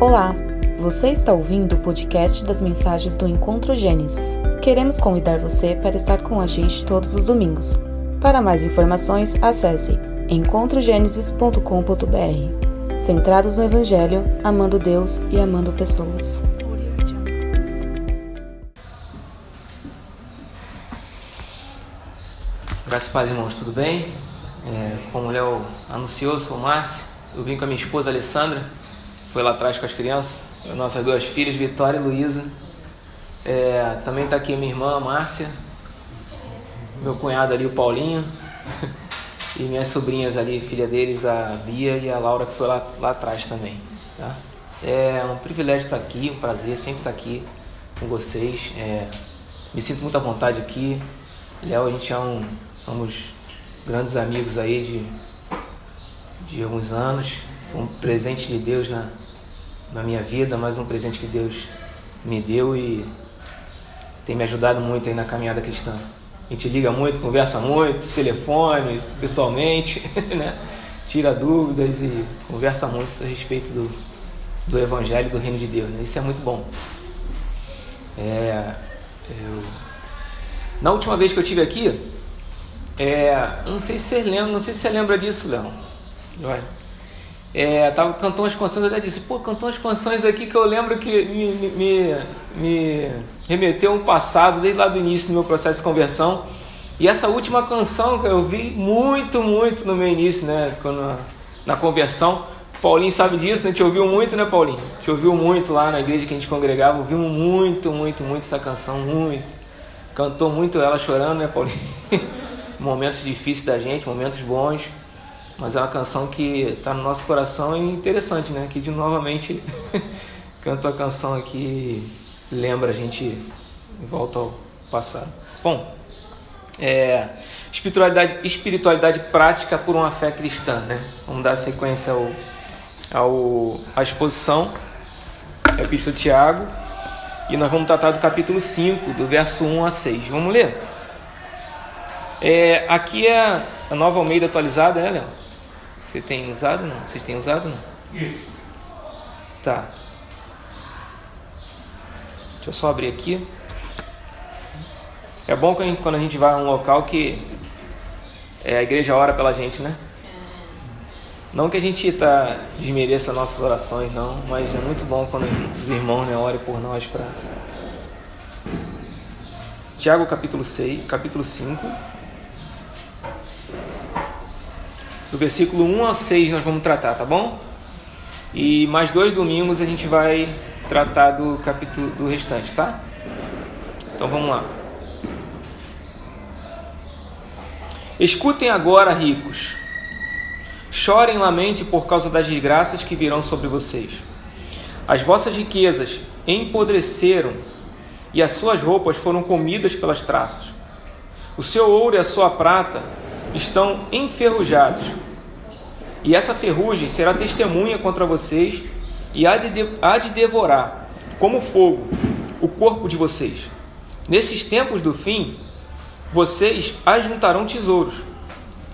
Olá, você está ouvindo o podcast das mensagens do Encontro Gênesis. Queremos convidar você para estar com a gente todos os domingos. Para mais informações, acesse encontrogenesis.com.br. Centrados no Evangelho, amando Deus e amando pessoas. Graças a paz, irmãos, tudo bem? É, como o Léo anunciou, sou o Márcio. Eu vim com a minha esposa Alessandra, foi lá atrás com as crianças, nossas duas filhas, Vitória e Luísa. É, também está aqui minha irmã Márcia, meu cunhado ali, o Paulinho, e minhas sobrinhas ali, filha deles, a Bia e a Laura, que foi lá, lá atrás também. Tá? É um privilégio estar aqui, um prazer sempre estar aqui com vocês. É, me sinto muito à vontade aqui. Léo, a gente é um Somos grandes amigos aí de, de alguns anos. Um presente de Deus na, na minha vida, mais um presente que Deus me deu e tem me ajudado muito aí na caminhada cristã. A gente liga muito, conversa muito, telefone, pessoalmente, né? tira dúvidas e conversa muito a respeito do, do Evangelho do Reino de Deus. Né? Isso é muito bom. É, eu... Na última vez que eu tive aqui, é, não sei se você lembra, não sei se você lembra disso, Léo. É, tava cantando umas canções, até disse, pô, cantou umas canções aqui que eu lembro que me, me, me remeteu um passado, desde lá do início do meu processo de conversão. E essa última canção que eu vi muito, muito no meu início, né? Quando, na conversão. Paulinho sabe disso, né? a gente ouviu muito, né, Paulinho? A gente ouviu muito lá na igreja que a gente congregava, ouvimos muito, muito, muito essa canção, muito. Cantou muito ela chorando, né, Paulinho? momentos difíceis da gente, momentos bons, mas é uma canção que está no nosso coração e interessante, né? Que de novamente canto a canção aqui lembra a gente volta ao passado. Bom, é, espiritualidade, espiritualidade prática por uma fé cristã, né? Vamos dar sequência ao, ao à exposição, Epístola de Tiago, e nós vamos tratar do capítulo 5, do verso 1 a 6. Vamos ler? É, aqui é a nova Almeida atualizada, né, Léo? Você tem usado não? Vocês têm usado não? Isso. Tá. Deixa eu só abrir aqui. É bom quando a gente vai a um local que é, a igreja ora pela gente, né? Não que a gente tá, desmereça nossas orações, não, mas é muito bom quando os irmãos né, orem por nós para. Tiago capítulo 6, capítulo 5. Do versículo 1 ao 6 nós vamos tratar, tá bom? E mais dois domingos a gente vai tratar do capítulo do restante, tá? Então vamos lá. Escutem agora, ricos. Chorem lamente por causa das desgraças que virão sobre vocês. As vossas riquezas empodreceram e as suas roupas foram comidas pelas traças. O seu ouro e a sua prata estão enferrujados. E essa ferrugem será testemunha contra vocês e há de, de, há de devorar, como fogo, o corpo de vocês. Nesses tempos do fim, vocês ajuntarão tesouros.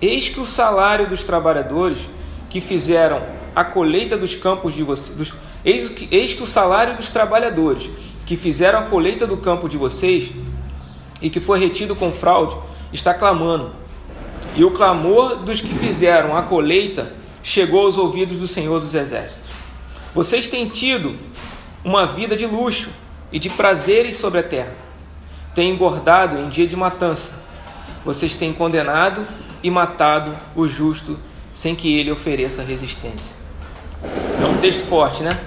Eis que o salário dos trabalhadores que fizeram a colheita dos campos de vocês. Eis, que, eis que o salário dos trabalhadores que fizeram a colheita do campo de vocês e que foi retido com fraude está clamando e o clamor dos que fizeram a colheita chegou aos ouvidos do Senhor dos Exércitos. Vocês têm tido uma vida de luxo e de prazeres sobre a terra. Têm engordado em dia de matança. Vocês têm condenado e matado o justo sem que ele ofereça resistência. É um texto forte, né?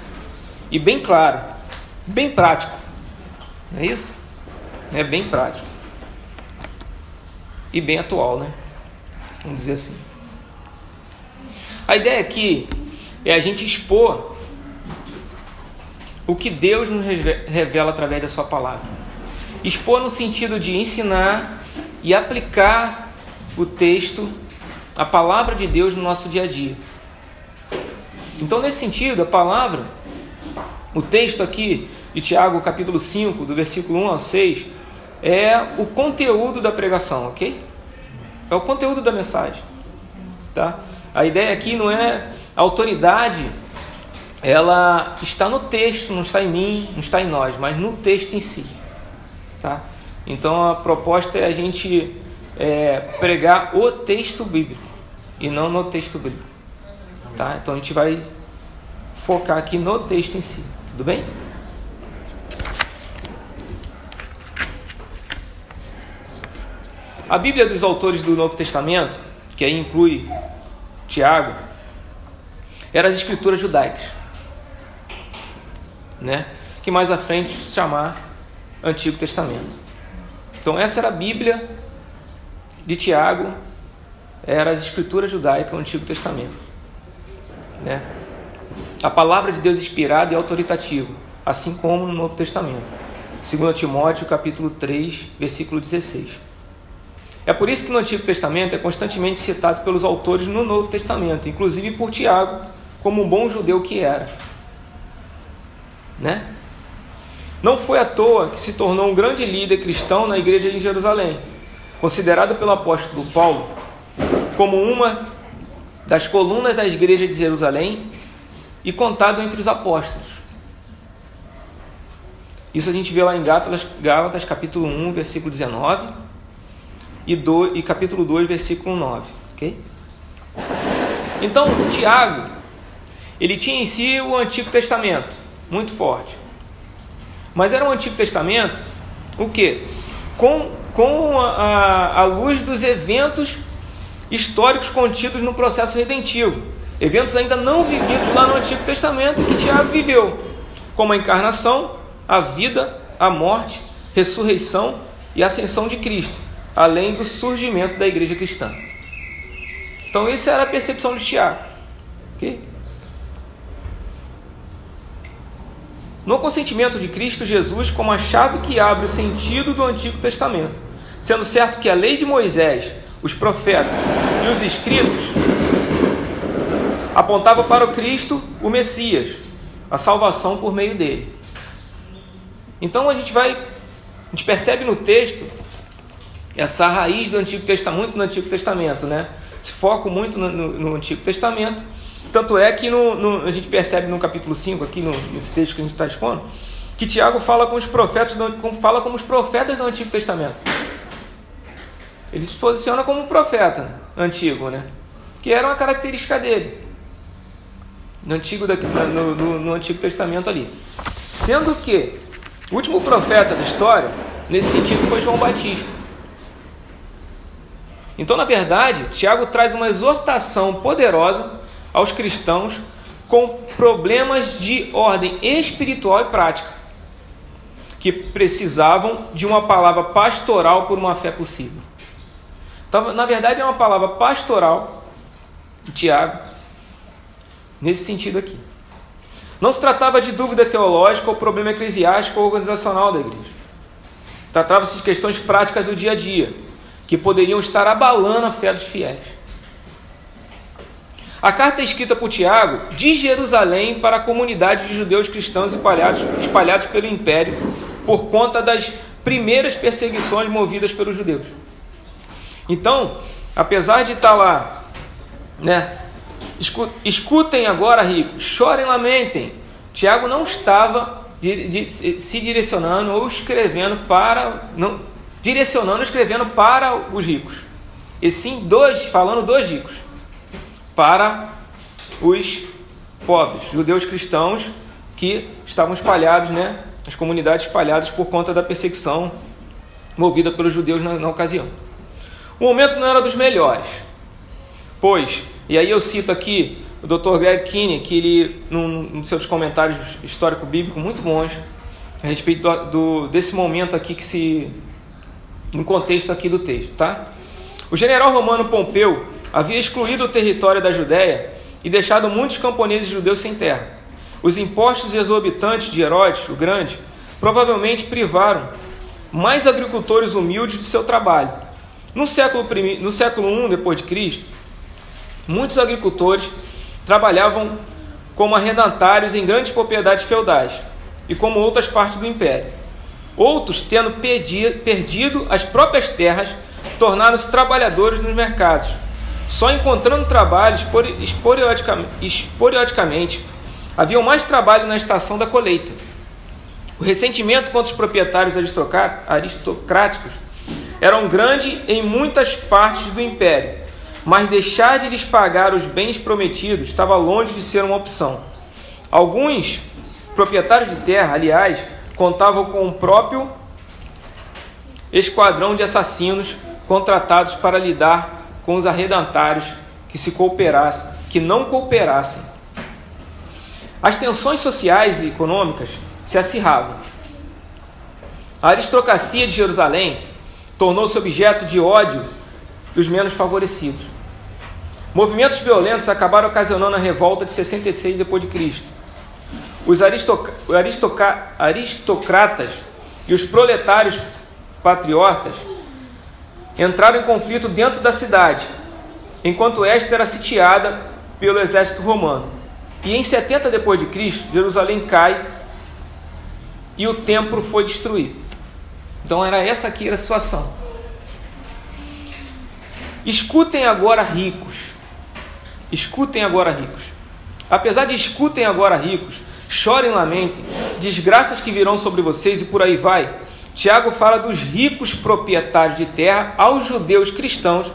E bem claro, bem prático. Não é isso? É bem prático. E bem atual, né? Vamos dizer assim. A ideia aqui é a gente expor o que Deus nos revela através da Sua palavra. Expor no sentido de ensinar e aplicar o texto, a palavra de Deus no nosso dia a dia. Então, nesse sentido, a palavra, o texto aqui de Tiago, capítulo 5, do versículo 1 ao 6, é o conteúdo da pregação, ok? É o conteúdo da mensagem. Tá? A ideia aqui não é autoridade ela está no texto, não está em mim, não está em nós, mas no texto em si. Tá? Então a proposta é a gente é, pregar o texto bíblico e não no texto bíblico. Tá? Então a gente vai focar aqui no texto em si. Tudo bem? A Bíblia dos autores do Novo Testamento, que aí inclui Tiago, eram as escrituras judaicas, né? Que mais à frente se chamar Antigo Testamento. Então essa era a Bíblia de Tiago, era as escrituras judaicas, o Antigo Testamento, né? A palavra de Deus inspirada e autoritativa, assim como no Novo Testamento. 2 Timóteo capítulo 3, versículo 16. É por isso que no Antigo Testamento é constantemente citado pelos autores no Novo Testamento, inclusive por Tiago, como um bom judeu que era. Né? Não foi à toa que se tornou um grande líder cristão na igreja em Jerusalém, considerado pelo apóstolo Paulo como uma das colunas da igreja de Jerusalém e contado entre os apóstolos. Isso a gente vê lá em Gálatas, Gálatas capítulo 1, versículo 19 e, do, e capítulo 2, versículo 9. Ok? Então, Tiago, ele tinha em si o Antigo Testamento, muito forte. Mas era um Antigo Testamento, o que? Com, com a, a, a luz dos eventos históricos contidos no processo redentivo. Eventos ainda não vividos lá no Antigo Testamento que Tiago viveu, como a encarnação, a vida, a morte, ressurreição e ascensão de Cristo além do surgimento da igreja cristã. Então, isso era a percepção de Tiago. Okay? No consentimento de Cristo Jesus como a chave que abre o sentido do Antigo Testamento, sendo certo que a lei de Moisés, os profetas e os escritos apontavam para o Cristo, o Messias, a salvação por meio dele. Então a gente vai, a gente percebe no texto essa raiz do Antigo Testamento, no Antigo Testamento, né? Se foco muito no, no, no Antigo Testamento. Tanto é que no, no, a gente percebe no capítulo 5, aqui nesse texto que a gente está expondo, que Tiago fala com os profetas, do, fala como os profetas do Antigo Testamento. Ele se posiciona como um profeta antigo, né? Que era uma característica dele. No Antigo, no, no, no Antigo Testamento ali. Sendo que o último profeta da história, nesse sentido, foi João Batista. Então, na verdade, Tiago traz uma exortação poderosa aos cristãos com problemas de ordem espiritual e prática, que precisavam de uma palavra pastoral por uma fé possível. Então, na verdade, é uma palavra pastoral Tiago, nesse sentido aqui. Não se tratava de dúvida teológica ou problema eclesiástico ou organizacional da igreja. Tratava-se de questões práticas do dia a dia que poderiam estar abalando a fé dos fiéis. A carta é escrita por Tiago de Jerusalém para a comunidade de judeus cristãos espalhados, espalhados pelo império por conta das primeiras perseguições movidas pelos judeus. Então, apesar de estar lá, né, escutem agora, ricos, chorem, lamentem. Tiago não estava se direcionando ou escrevendo para não, direcionando, escrevendo para os ricos. E sim, dois, falando dos ricos, para os pobres, judeus cristãos que estavam espalhados, né, as comunidades espalhadas por conta da perseguição movida pelos judeus na, na ocasião. O momento não era dos melhores, pois, e aí eu cito aqui o Dr. Greg Kinney, que ele, num, num seus comentários histórico-bíblico muito bons, a respeito do, do, desse momento aqui que se no contexto aqui do texto, tá? O general romano Pompeu havia excluído o território da Judéia e deixado muitos camponeses judeus sem terra. Os impostos exorbitantes de Herodes, o Grande, provavelmente privaram mais agricultores humildes de seu trabalho. No século, I, no século I depois de Cristo, muitos agricultores trabalhavam como arrendatários em grandes propriedades feudais e como outras partes do império. Outros, tendo perdido as próprias terras, tornaram-se trabalhadores nos mercados. Só encontrando trabalho esporadicamente, havia mais trabalho na estação da colheita. O ressentimento contra os proprietários aristocráticos era um grande em muitas partes do império, mas deixar de lhes pagar os bens prometidos estava longe de ser uma opção. Alguns proprietários de terra, aliás, contavam com o próprio esquadrão de assassinos contratados para lidar com os arredantários que se cooperassem, que não cooperassem. As tensões sociais e econômicas se acirravam. A aristocracia de Jerusalém tornou-se objeto de ódio dos menos favorecidos. Movimentos violentos acabaram ocasionando a revolta de 66 depois de Cristo. Os aristocratas e os proletários patriotas entraram em conflito dentro da cidade, enquanto esta era sitiada pelo exército romano. E em 70 depois de Cristo, Jerusalém cai e o templo foi destruído. Então era essa aqui era a situação. Escutem agora ricos. Escutem agora ricos. Apesar de escutem agora ricos, chorem, lamentem, desgraças que virão sobre vocês e por aí vai. Tiago fala dos ricos proprietários de terra aos judeus cristãos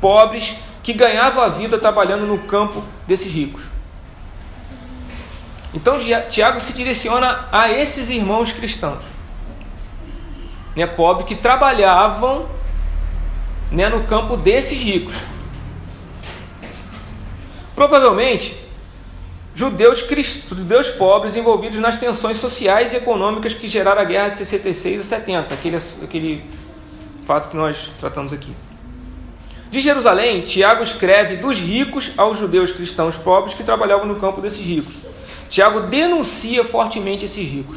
pobres que ganhavam a vida trabalhando no campo desses ricos. Então Tiago se direciona a esses irmãos cristãos, né, pobres que trabalhavam né, no campo desses ricos. Provavelmente, judeus, judeus pobres envolvidos nas tensões sociais e econômicas que geraram a guerra de 66 a 70, aquele, aquele fato que nós tratamos aqui. De Jerusalém, Tiago escreve dos ricos aos judeus cristãos pobres que trabalhavam no campo desses ricos. Tiago denuncia fortemente esses ricos.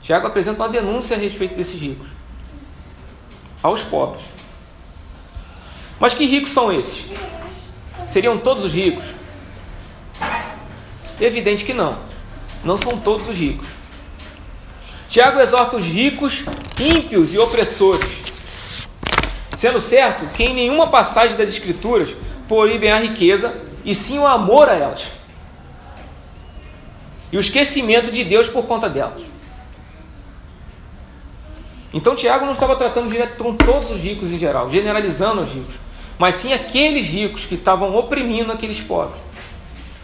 Tiago apresenta uma denúncia a respeito desses ricos, aos pobres. Mas que ricos são esses? Seriam todos os ricos? Evidente que não. Não são todos os ricos. Tiago exorta os ricos, ímpios e opressores, sendo certo que em nenhuma passagem das Escrituras proíbem a riqueza e sim o amor a elas e o esquecimento de Deus por conta delas. Então Tiago não estava tratando direto com todos os ricos em geral, generalizando os ricos, mas sim aqueles ricos que estavam oprimindo aqueles pobres.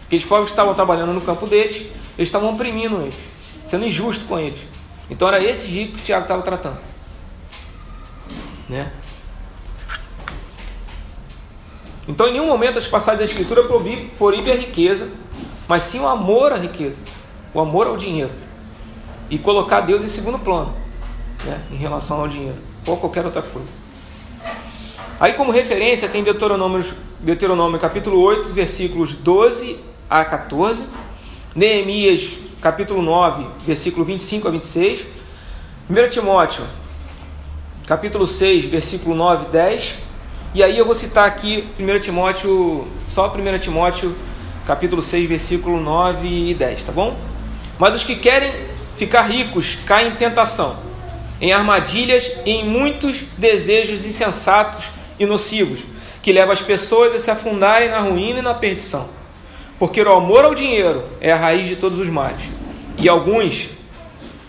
Aqueles que estavam trabalhando no campo deles, eles estavam oprimindo eles, sendo injusto com eles. Então era esses ricos que Tiago estava tratando. Né? Então em nenhum momento as passagens da Escritura proíbe a riqueza, mas sim o amor à riqueza o amor ao dinheiro e colocar Deus em segundo plano né, em relação ao dinheiro ou qualquer outra coisa. Aí, como referência, tem Deuteronômio, Deuteronômio capítulo 8, versículos 12 a 14, Neemias capítulo 9, versículo 25 a 26, 1 Timóteo capítulo 6, versículo 9 e 10, e aí eu vou citar aqui 1 Timóteo, só 1 Timóteo capítulo 6, versículo 9 e 10, tá bom? Mas os que querem ficar ricos caem em tentação, em armadilhas e em muitos desejos insensatos e nocivos, que levam as pessoas a se afundarem na ruína e na perdição. Porque o amor ao dinheiro é a raiz de todos os males. E alguns,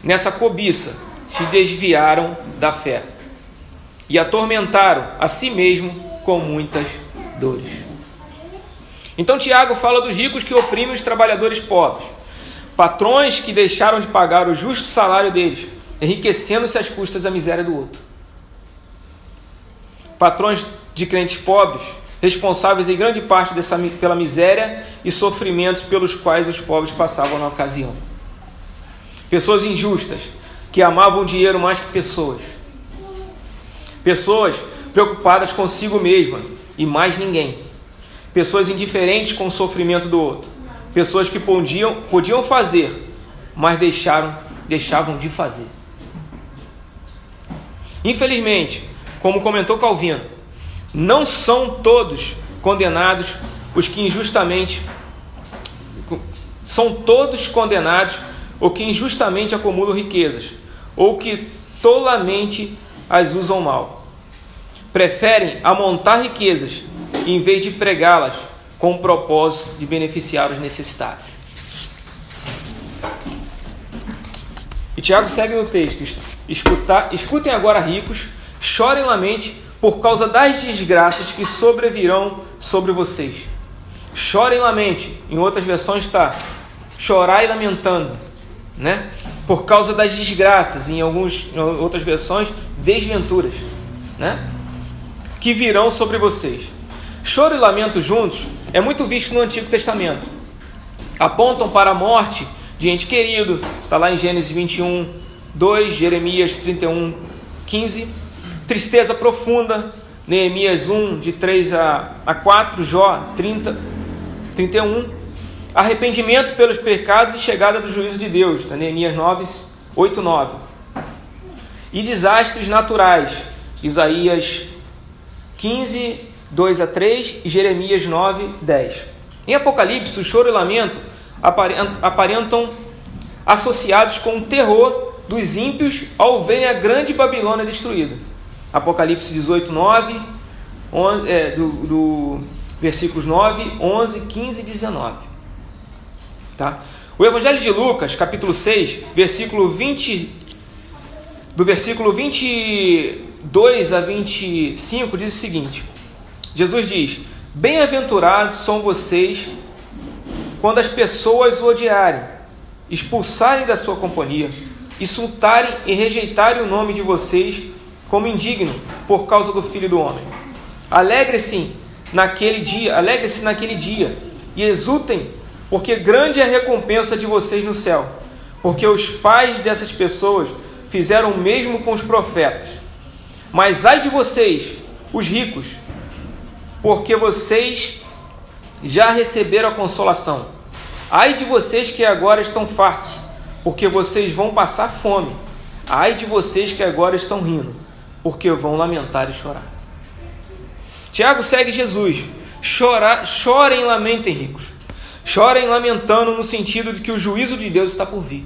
nessa cobiça, se desviaram da fé e atormentaram a si mesmo com muitas dores. Então Tiago fala dos ricos que oprimem os trabalhadores pobres Patrões que deixaram de pagar o justo salário deles, enriquecendo-se às custas da miséria do outro. Patrões de crentes pobres, responsáveis em grande parte dessa, pela miséria e sofrimentos pelos quais os pobres passavam na ocasião. Pessoas injustas, que amavam dinheiro mais que pessoas. Pessoas preocupadas consigo mesma e mais ninguém. Pessoas indiferentes com o sofrimento do outro pessoas que podiam, podiam fazer, mas deixaram, deixavam de fazer. Infelizmente, como comentou Calvino, não são todos condenados os que injustamente são todos condenados ou que injustamente acumulam riquezas ou que tolamente as usam mal. Preferem amontar riquezas em vez de pregá-las com o propósito de beneficiar os necessitados. E Tiago segue no texto: escutem agora, ricos, chorem lamente por causa das desgraças que sobrevirão sobre vocês. Chorem lamente, em outras versões está chorar e lamentando, né? Por causa das desgraças, em algumas em outras versões, desventuras, né? Que virão sobre vocês. Choro e lamento juntos é muito visto no Antigo Testamento. Apontam para a morte de ente querido, está lá em Gênesis 21, 2, Jeremias 31, 15. Tristeza profunda, Neemias 1, de 3 a, a 4, Jó 30, 31. Arrependimento pelos pecados e chegada do juízo de Deus, está Neemias 9, 8, 9. E desastres naturais, Isaías 15, 2 a 3 e Jeremias 9, 10. Em Apocalipse, o choro e o lamento aparentam associados com o terror dos ímpios ao verem a grande Babilônia destruída. Apocalipse 18, 9, é, do, do versículos 9, 11, 15 e 19. Tá? O Evangelho de Lucas, capítulo 6, versículo 20, do versículo 22 a 25, diz o seguinte: Jesus diz: Bem-aventurados são vocês quando as pessoas o odiarem, expulsarem da sua companhia, insultarem e rejeitarem o nome de vocês como indigno por causa do Filho do Homem. Alegre-se naquele dia, alegre-se naquele dia e exultem, porque grande é a recompensa de vocês no céu, porque os pais dessas pessoas fizeram o mesmo com os profetas. Mas ai de vocês, os ricos, porque vocês já receberam a consolação. Ai de vocês que agora estão fartos, porque vocês vão passar fome. Ai de vocês que agora estão rindo, porque vão lamentar e chorar. Tiago segue Jesus. Chorar, chorem e lamentem, ricos. Chorem lamentando no sentido de que o juízo de Deus está por vir.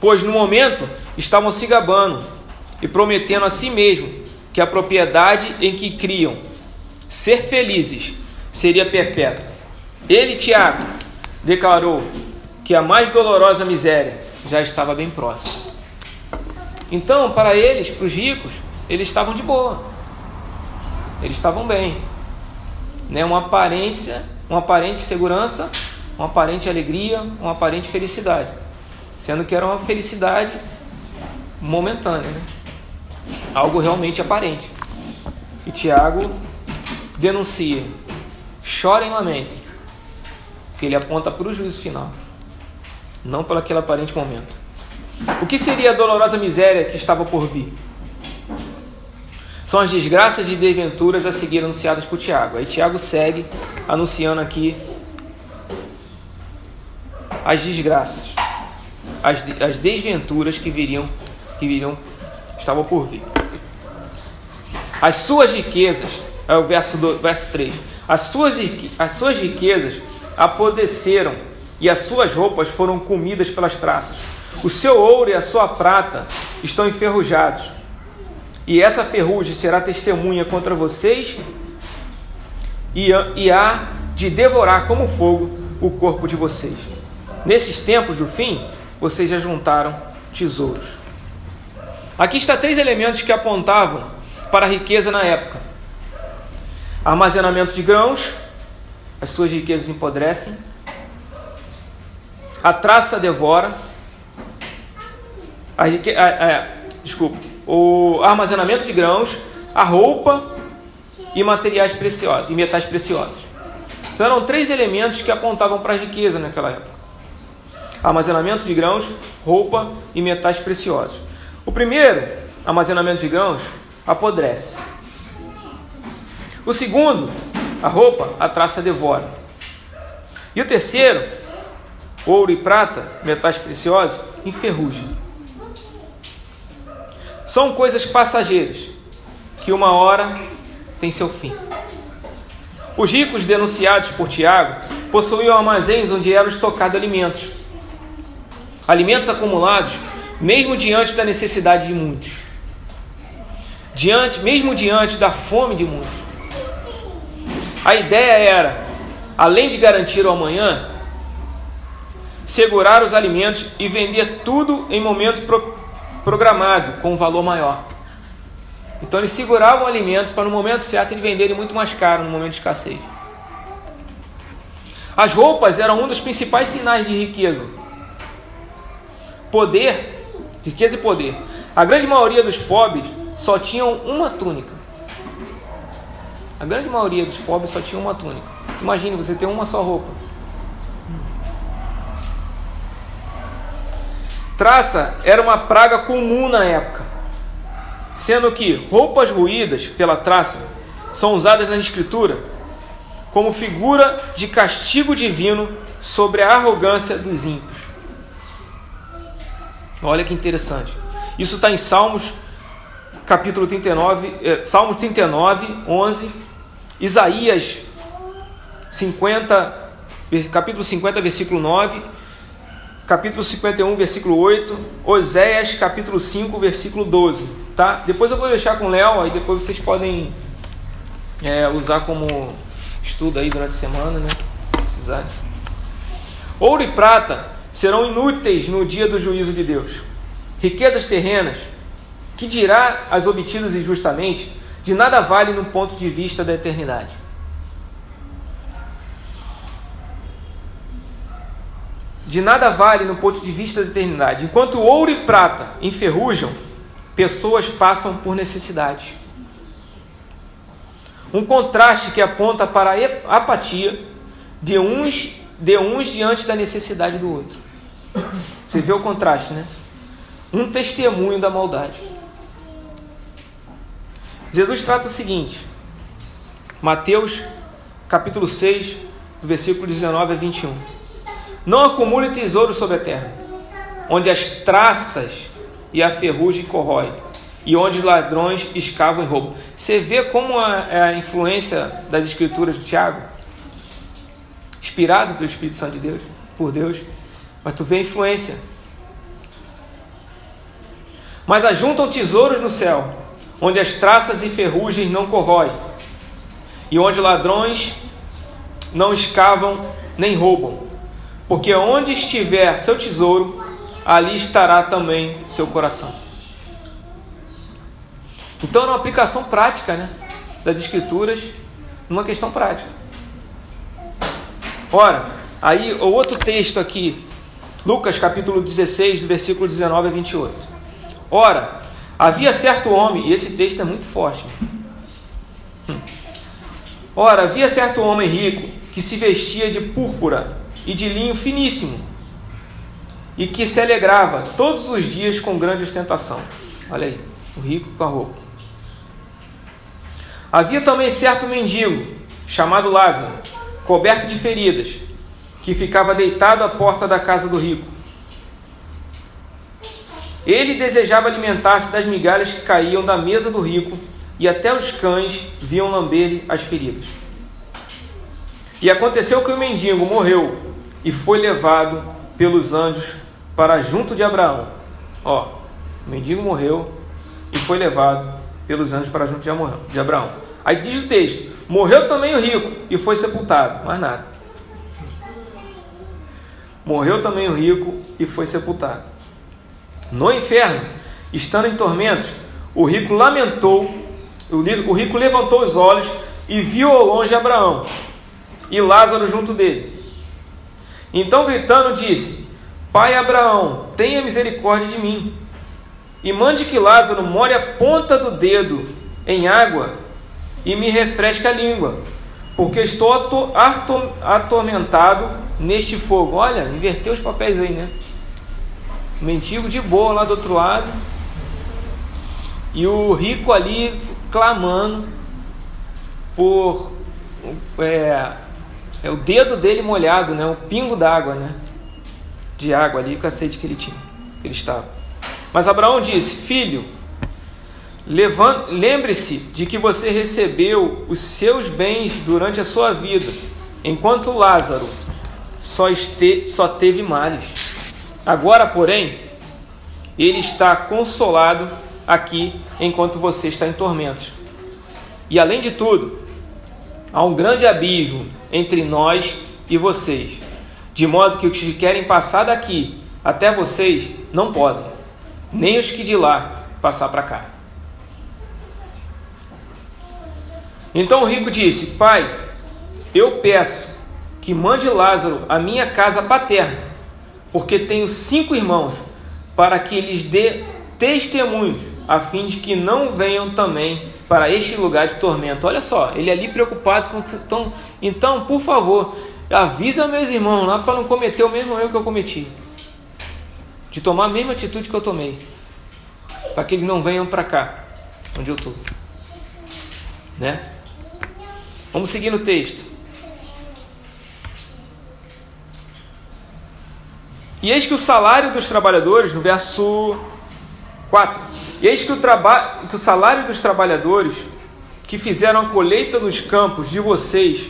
Pois no momento estavam se gabando e prometendo a si mesmo que a propriedade em que criam ser felizes seria perpétua. Ele, Tiago, declarou que a mais dolorosa miséria já estava bem próxima. Então, para eles, para os ricos, eles estavam de boa. Eles estavam bem. Né? Uma aparência, uma aparente segurança, uma aparente alegria, uma aparente felicidade. Sendo que era uma felicidade momentânea. Né? algo realmente aparente. E Tiago denuncia: chorem e lamentem, porque ele aponta para o juízo final, não para aquele aparente momento. O que seria a dolorosa miséria que estava por vir? São as desgraças e desventuras a seguir anunciadas por Tiago. Aí Tiago segue anunciando aqui as desgraças, as, as desventuras que viriam, que viriam, estavam por vir. As suas riquezas, é o verso, do, verso 3. As suas, as suas riquezas apodreceram e as suas roupas foram comidas pelas traças. O seu ouro e a sua prata estão enferrujados. E essa ferrugem será testemunha contra vocês e, e há de devorar como fogo o corpo de vocês. Nesses tempos do fim, vocês já juntaram tesouros. Aqui está três elementos que apontavam para a riqueza na época. Armazenamento de grãos, as suas riquezas empodrecem. A traça devora. A rique... desculpa. O armazenamento de grãos, a roupa e materiais preciosos, e metais preciosos. Então eram três elementos que apontavam para a riqueza naquela época. Armazenamento de grãos, roupa e metais preciosos. O primeiro, armazenamento de grãos, apodrece. O segundo, a roupa, a traça devora. E o terceiro, ouro e prata, metais preciosos, enferruja. São coisas passageiras, que uma hora tem seu fim. Os ricos denunciados por Tiago possuíam armazéns onde eram estocados alimentos. Alimentos acumulados, mesmo diante da necessidade de muitos diante, mesmo diante da fome de muitos. A ideia era, além de garantir o amanhã, segurar os alimentos e vender tudo em momento pro programado, com um valor maior. Então eles seguravam alimentos para no momento certo eles venderem muito mais caro no momento de escassez. As roupas eram um dos principais sinais de riqueza. Poder, riqueza e poder. A grande maioria dos pobres só tinham uma túnica. A grande maioria dos pobres só tinha uma túnica. Imagine você ter uma só roupa. Traça era uma praga comum na época, sendo que roupas ruídas pela traça são usadas na escritura como figura de castigo divino sobre a arrogância dos ímpios. Olha que interessante. Isso está em Salmos, capítulo 39, eh, Salmos 39, 11, Isaías 50, capítulo 50, versículo 9, capítulo 51, versículo 8, Oséias, capítulo 5, versículo 12. Tá? Depois eu vou deixar com o Léo, aí depois vocês podem é, usar como estudo aí durante a semana, né? Precisar. Ouro e prata serão inúteis no dia do juízo de Deus. Riquezas terrenas, que dirá as obtidas injustamente, de nada vale no ponto de vista da eternidade. De nada vale no ponto de vista da eternidade. Enquanto ouro e prata enferrujam, pessoas passam por necessidade. Um contraste que aponta para a apatia de uns, de uns diante da necessidade do outro. Você vê o contraste, né? Um testemunho da maldade. Jesus trata o seguinte, Mateus capítulo 6, do versículo 19 a 21. Não acumule tesouro sobre a terra, onde as traças e a ferrugem corroem, e onde ladrões escavam e roubam. Você vê como é a influência das escrituras de Tiago? Inspirado pelo Espírito Santo de Deus, por Deus, mas tu vê a influência. Mas ajuntam tesouros no céu, onde as traças e ferrugens não corroem, e onde ladrões não escavam nem roubam. Porque onde estiver seu tesouro, ali estará também seu coração. Então é uma aplicação prática né, das escrituras numa questão prática. Ora, aí o outro texto aqui, Lucas capítulo 16, do versículo 19 a 28. Ora, Havia certo homem, e esse texto é muito forte. Ora, havia certo homem rico que se vestia de púrpura e de linho finíssimo e que se alegrava todos os dias com grande ostentação. Olha aí, o rico com a roupa. Havia também certo mendigo chamado Lázaro, coberto de feridas, que ficava deitado à porta da casa do rico ele desejava alimentar-se das migalhas que caíam da mesa do rico, e até os cães viam lamber as feridas. E aconteceu que o mendigo morreu e foi levado pelos anjos para junto de Abraão. Ó, o mendigo morreu e foi levado pelos anjos para junto de Abraão. Aí diz o texto: morreu também o rico e foi sepultado. Mais nada. Morreu também o rico e foi sepultado. No inferno, estando em tormentos, o rico lamentou, o rico levantou os olhos e viu ao longe Abraão e Lázaro junto dele. Então, gritando, disse: Pai Abraão, tenha misericórdia de mim e mande que Lázaro more a ponta do dedo em água e me refresque a língua, porque estou atormentado neste fogo. Olha, inverteu os papéis aí, né? O de boa lá do outro lado. E o rico ali clamando por é, é o dedo dele molhado, né? O pingo d'água, né? De água ali, o cacete que ele tinha, ele estava. Mas Abraão disse: Filho, lembre-se de que você recebeu os seus bens durante a sua vida, enquanto Lázaro só, este, só teve males. Agora, porém, ele está consolado aqui enquanto você está em tormentos. E além de tudo, há um grande abismo entre nós e vocês, de modo que os que querem passar daqui até vocês não podem, nem os que de lá passar para cá. Então o rico disse: Pai, eu peço que mande Lázaro à minha casa paterna, porque tenho cinco irmãos, para que lhes dê testemunhos, a fim de que não venham também para este lugar de tormento. Olha só, ele ali preocupado, então, então por favor, avisa meus irmãos lá para não cometer o mesmo erro que eu cometi, de tomar a mesma atitude que eu tomei, para que eles não venham para cá, onde eu estou, né? Vamos seguir no texto. E eis que o salário dos trabalhadores, no verso 4, e eis que o, que o salário dos trabalhadores que fizeram a colheita nos campos de vocês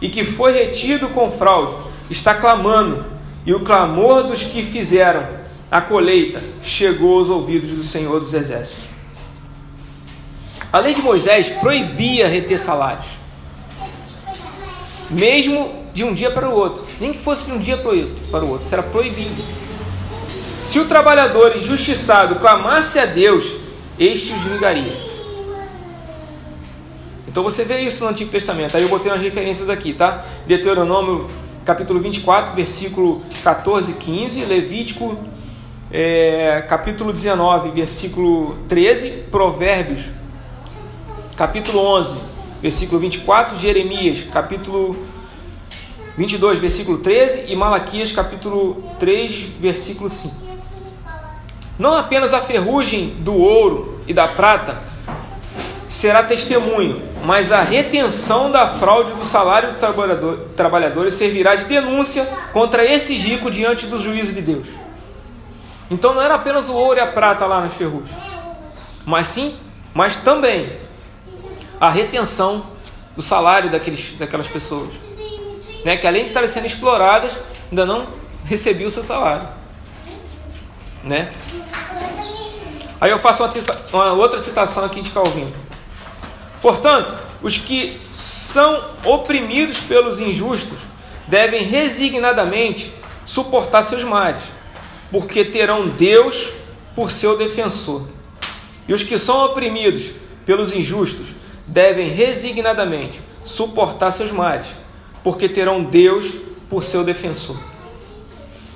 e que foi retido com fraude, está clamando, e o clamor dos que fizeram a colheita chegou aos ouvidos do Senhor dos Exércitos. A lei de Moisés proibia reter salários, mesmo de um dia para o outro, nem que fosse de um dia para o outro, isso era proibido. Se o trabalhador injustiçado clamasse a Deus, este os vingaria. Então você vê isso no Antigo Testamento. Aí eu botei umas referências aqui, tá? Deuteronômio capítulo 24, versículo 14 e 15, Levítico é, capítulo 19, versículo 13, Provérbios capítulo 11, versículo 24, Jeremias capítulo 22, versículo 13 e Malaquias capítulo 3, versículo 5. Não apenas a ferrugem do ouro e da prata será testemunho, mas a retenção da fraude do salário dos trabalhador, trabalhadores servirá de denúncia contra esses ricos diante do juízo de Deus. Então não era apenas o ouro e a prata lá nas ferrugens, mas sim, mas também a retenção do salário daqueles, daquelas pessoas né, que além de estarem sendo exploradas, ainda não recebiam o seu salário. Né? Aí eu faço uma, uma outra citação aqui de Calvino. Portanto, os que são oprimidos pelos injustos devem resignadamente suportar seus males, porque terão Deus por seu defensor. E os que são oprimidos pelos injustos devem resignadamente suportar seus males, porque terão Deus por seu defensor.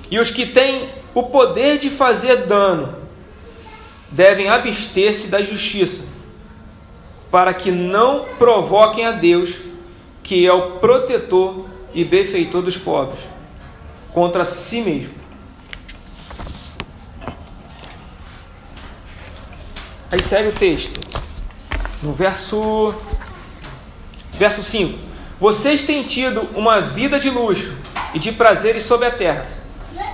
E os que têm o poder de fazer dano devem abster-se da justiça, para que não provoquem a Deus, que é o protetor e benfeitor dos pobres, contra si mesmo. Aí segue o texto, no verso, verso 5. Vocês têm tido uma vida de luxo e de prazeres sobre a terra.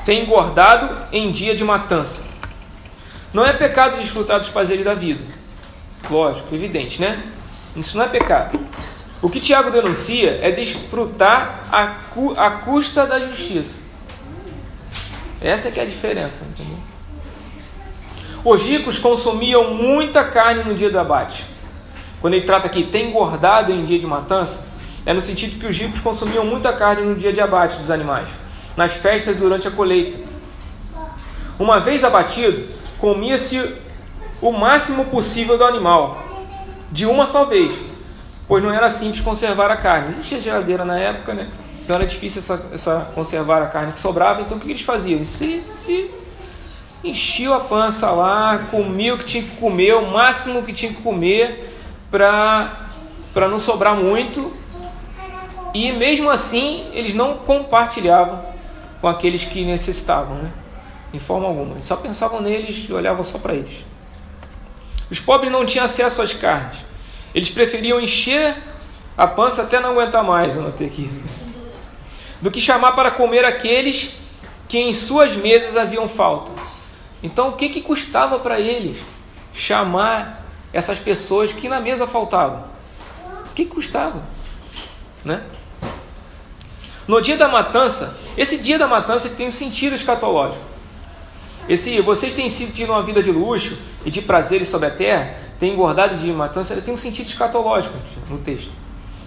Têm engordado em dia de matança. Não é pecado desfrutar dos prazeres da vida. Lógico, evidente, né? Isso não é pecado. O que Tiago denuncia é desfrutar a, cu a custa da justiça. Essa é que é a diferença, entendeu? Os ricos consumiam muita carne no dia do abate. Quando ele trata aqui, tem engordado em dia de matança, é no sentido que os ricos consumiam muita carne no dia de abate dos animais, nas festas durante a colheita. Uma vez abatido, comia-se o máximo possível do animal, de uma só vez, pois não era simples conservar a carne. Existia geladeira na época, né? Então era difícil essa, essa conservar a carne que sobrava. Então o que eles faziam? Se, se enchiam a pança lá, comiam o que tinha que comer, o máximo que tinha que comer, para não sobrar muito e mesmo assim, eles não compartilhavam com aqueles que necessitavam, né? Em forma alguma. Só pensavam neles e olhavam só para eles. Os pobres não tinham acesso às carnes. Eles preferiam encher a pança até não aguentar mais, eu notei aqui. Do que chamar para comer aqueles que em suas mesas haviam falta. Então, o que, que custava para eles chamar essas pessoas que na mesa faltavam? O que, que custava? Né? No dia da matança, esse dia da matança tem um sentido escatológico. Esse, vocês têm sido tido uma vida de luxo e de prazeres sobre a terra, têm engordado de matança, ele tem um sentido escatológico no texto.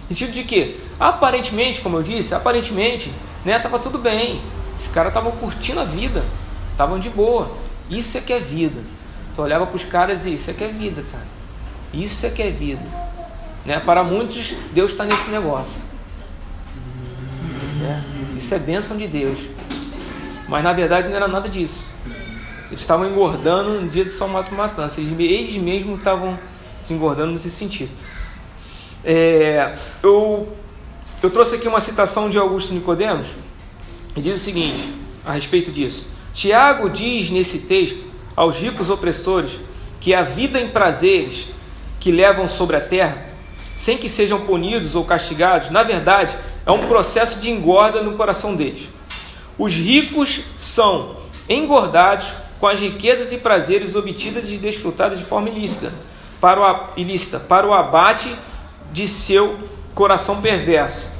Sentido de que, aparentemente, como eu disse, aparentemente, né, tava tudo bem. Os caras estavam curtindo a vida, estavam de boa. Isso é que é vida. Tu olhava para os caras e isso é que é vida, cara. Isso é que é vida. Né? Para muitos, Deus está nesse negócio. Né? Isso é bênção de Deus. Mas na verdade não era nada disso. Eles estavam engordando no dia de São Mato Matança. Eles, eles mesmos estavam se engordando nesse sentido. É, eu, eu trouxe aqui uma citação de Augusto Nicodemos e diz o seguinte a respeito disso. Tiago diz nesse texto aos ricos opressores que a vida em prazeres que levam sobre a terra, sem que sejam punidos ou castigados, na verdade, é um processo de engorda no coração deles. Os ricos são engordados com as riquezas e prazeres obtidas e desfrutadas de forma ilícita, para o, ilícita, para o abate de seu coração perverso.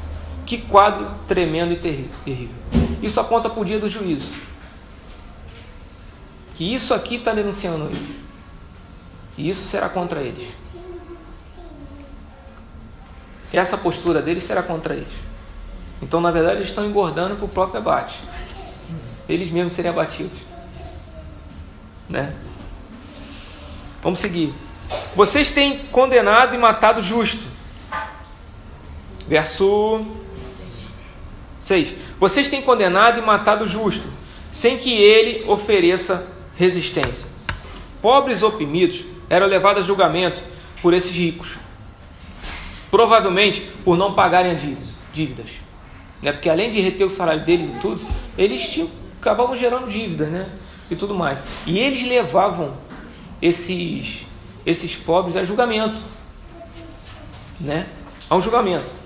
Que quadro tremendo e terrível. Isso aponta para o dia do juízo. Que isso aqui está denunciando eles. E isso será contra eles. Essa postura deles será contra eles. Então, na verdade, eles estão engordando para o próprio abate. Eles mesmos serem abatidos. Né? Vamos seguir. Vocês têm condenado e matado justo. Verso 6. Vocês têm condenado e matado justo, sem que ele ofereça resistência. Pobres oprimidos eram levados a julgamento por esses ricos. Provavelmente por não pagarem dívidas. Né? Porque além de reter o salário deles e tudo, eles tinham, acabavam gerando dívidas né? e tudo mais. E eles levavam esses, esses pobres a julgamento. Né? A um julgamento.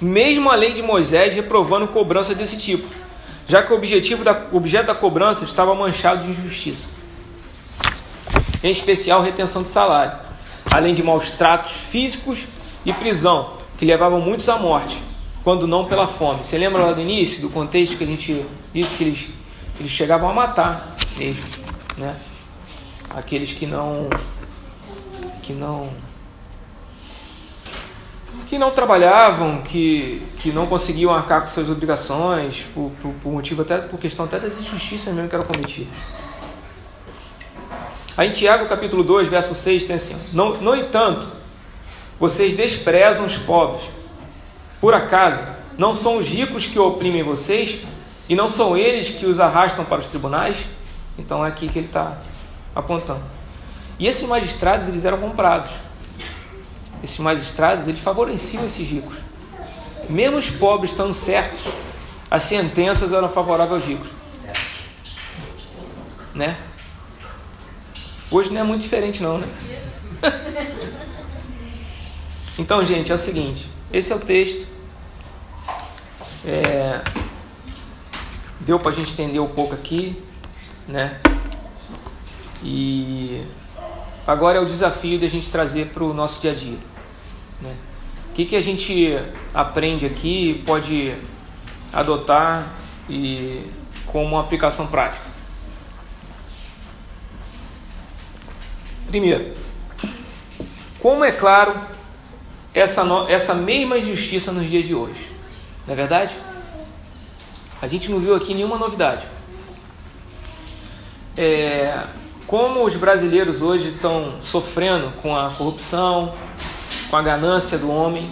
Mesmo a lei de Moisés reprovando cobrança desse tipo, já que o objetivo da, o objeto da cobrança estava manchado de injustiça. Em especial, retenção de salário, além de maus tratos físicos e prisão, que levavam muitos à morte quando não pela fome. Você lembra lá do início, do contexto que a gente disse que eles, eles chegavam a matar mesmo, né? Aqueles que não que não que não trabalhavam, que, que não conseguiam arcar com suas obrigações, por, por, por motivo até por questão até das injustiças mesmo que eram cometidas. Aí em Tiago capítulo 2, verso 6 tem assim: No, no entanto, vocês desprezam os pobres por acaso, não são os ricos que oprimem vocês e não são eles que os arrastam para os tribunais? Então é aqui que ele está apontando. E esses magistrados, eles eram comprados. Esses magistrados, eles favoreciam esses ricos. Mesmo os pobres estando certos, as sentenças eram favoráveis aos ricos. Né? Hoje não é muito diferente não, né? então, gente, é o seguinte. Esse é o texto. É, deu para a gente entender um pouco aqui, né? E agora é o desafio de a gente trazer para o nosso dia a dia. Né? O que, que a gente aprende aqui pode adotar e como uma aplicação prática? Primeiro, como é claro essa, essa mesma injustiça nos dias de hoje. Não é verdade? A gente não viu aqui nenhuma novidade. É, como os brasileiros hoje estão sofrendo com a corrupção, com a ganância do homem,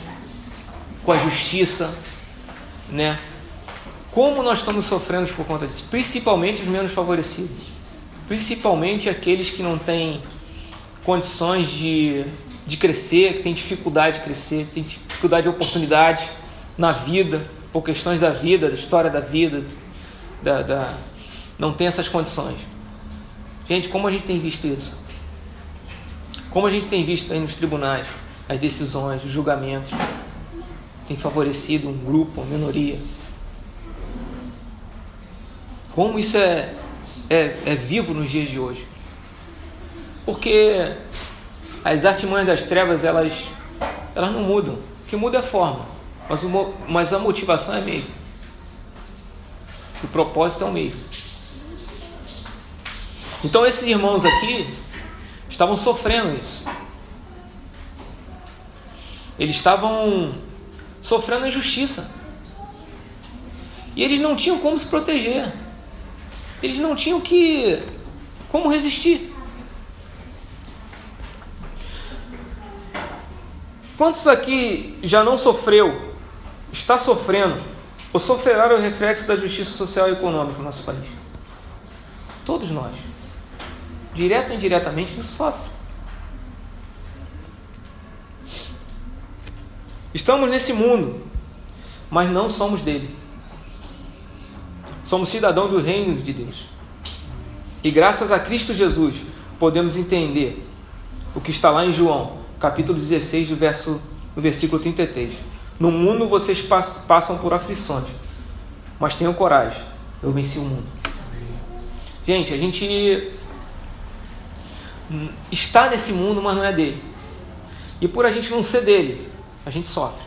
com a justiça, né? Como nós estamos sofrendo por conta disso? Principalmente os menos favorecidos. Principalmente aqueles que não têm condições de de crescer, que tem dificuldade de crescer, que tem dificuldade de oportunidade na vida, por questões da vida, da história da vida, da, da, não tem essas condições. Gente, como a gente tem visto isso? Como a gente tem visto aí nos tribunais as decisões, os julgamentos, tem favorecido um grupo, uma minoria. Como isso é, é, é vivo nos dias de hoje? Porque as artimanhas das trevas, elas, elas não mudam. O que muda é a forma, mas, o, mas a motivação é mesma. O propósito é o mesmo. Então esses irmãos aqui estavam sofrendo isso. Eles estavam sofrendo injustiça. E eles não tinham como se proteger. Eles não tinham que como resistir. Quantos aqui já não sofreu, está sofrendo, ou sofrerá o reflexo da justiça social e econômica no nosso país? Todos nós. Direto ou indiretamente, gente sofre. Estamos nesse mundo, mas não somos dele. Somos cidadãos do reino de Deus. E graças a Cristo Jesus podemos entender o que está lá em João, capítulo 16, do, verso, do versículo 33. No mundo vocês passam por aflições, mas tenham coragem, eu venci o mundo. Gente, a gente está nesse mundo, mas não é dele. E por a gente não ser dele, a gente sofre.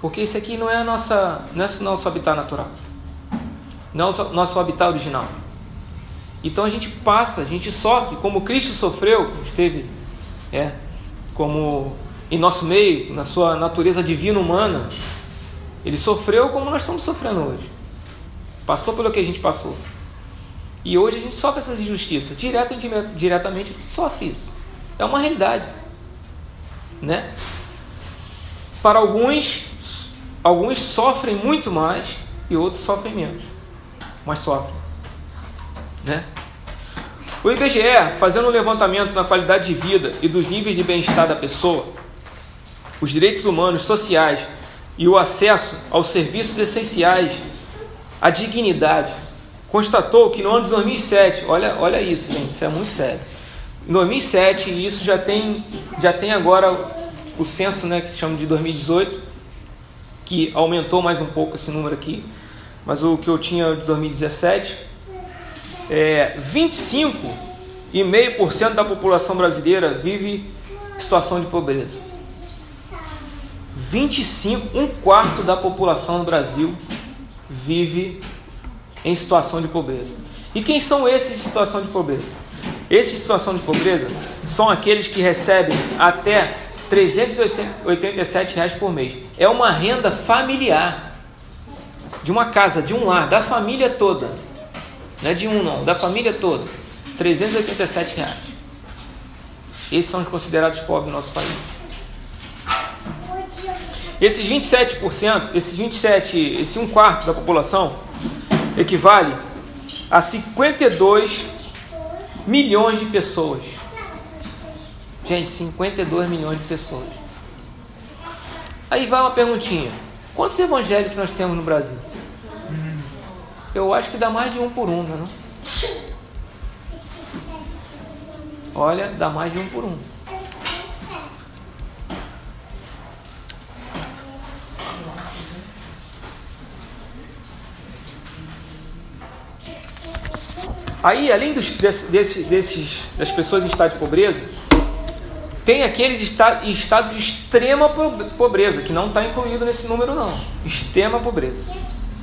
Porque isso aqui não é, a nossa, não é o nosso habitat natural. Não é o nosso habitat original. Então a gente passa, a gente sofre, como Cristo sofreu, esteve é, como em nosso meio, na sua natureza divina humana, ele sofreu como nós estamos sofrendo hoje. Passou pelo que a gente passou. E hoje a gente sofre essas injustiças, direto ou indiretamente a gente sofre isso. É uma realidade, né? Para alguns, alguns sofrem muito mais e outros sofrem menos, mas sofrem. Né? O IBGE, fazendo um levantamento na qualidade de vida e dos níveis de bem-estar da pessoa, os direitos humanos, sociais e o acesso aos serviços essenciais, a dignidade, constatou que no ano de 2007, olha, olha isso, gente, isso é muito sério. Em 2007, e isso já tem, já tem agora o censo né, que se chama de 2018, que aumentou mais um pouco esse número aqui, mas o que eu tinha de 2017, é 25,5% da população brasileira vive em situação de pobreza. 25, um quarto da população do Brasil vive em situação de pobreza. E quem são esses em situação de pobreza? Esses em situação de pobreza são aqueles que recebem até 387 reais por mês. É uma renda familiar de uma casa, de um lar, da família toda. Não é de um não, da família toda. 387 reais. Esses são os considerados pobres no nosso país. Esses 27%, esses 27, esse 1 quarto da população equivale a 52 milhões de pessoas. Gente, 52 milhões de pessoas. Aí vai uma perguntinha: quantos evangélicos nós temos no Brasil? Eu acho que dá mais de um por um, não é? Olha, dá mais de um por um. Aí, além dos, desse, desse, desses, das pessoas em estado de pobreza, tem aqueles em estado de extrema pobreza, que não está incluído nesse número, não. Extrema pobreza.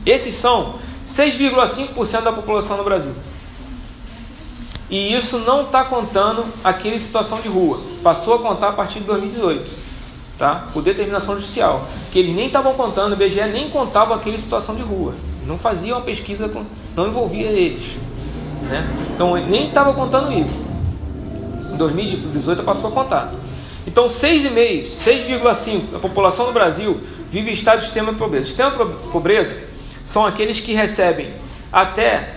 Esses são 6,5% da população no Brasil. E isso não está contando aquele em situação de rua. Passou a contar a partir de 2018, tá? por determinação judicial. Que eles nem estavam contando, o BGE nem contava aquele em situação de rua. Não fazia uma pesquisa, com, não envolvia eles. Né? Então nem estava contando isso. 2018 passou a contar. Então, 6,5%, 6,5% da população do Brasil vive em estado de extrema pobreza. Extrema pobreza são aqueles que recebem até,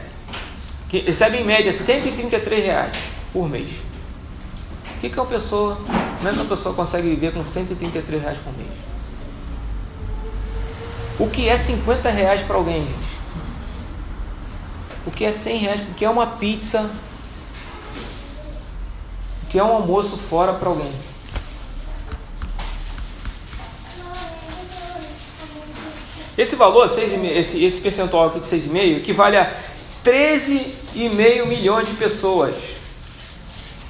que recebem em média 133 reais por mês. O que, que uma pessoa, como é pessoa consegue viver com 133 reais por mês? O que é 50 reais para alguém, gente? O que é 100 reais? O que é uma pizza que é um almoço fora para alguém. Esse valor, esse, esse percentual aqui de 6,5, equivale a 13,5 milhões de pessoas.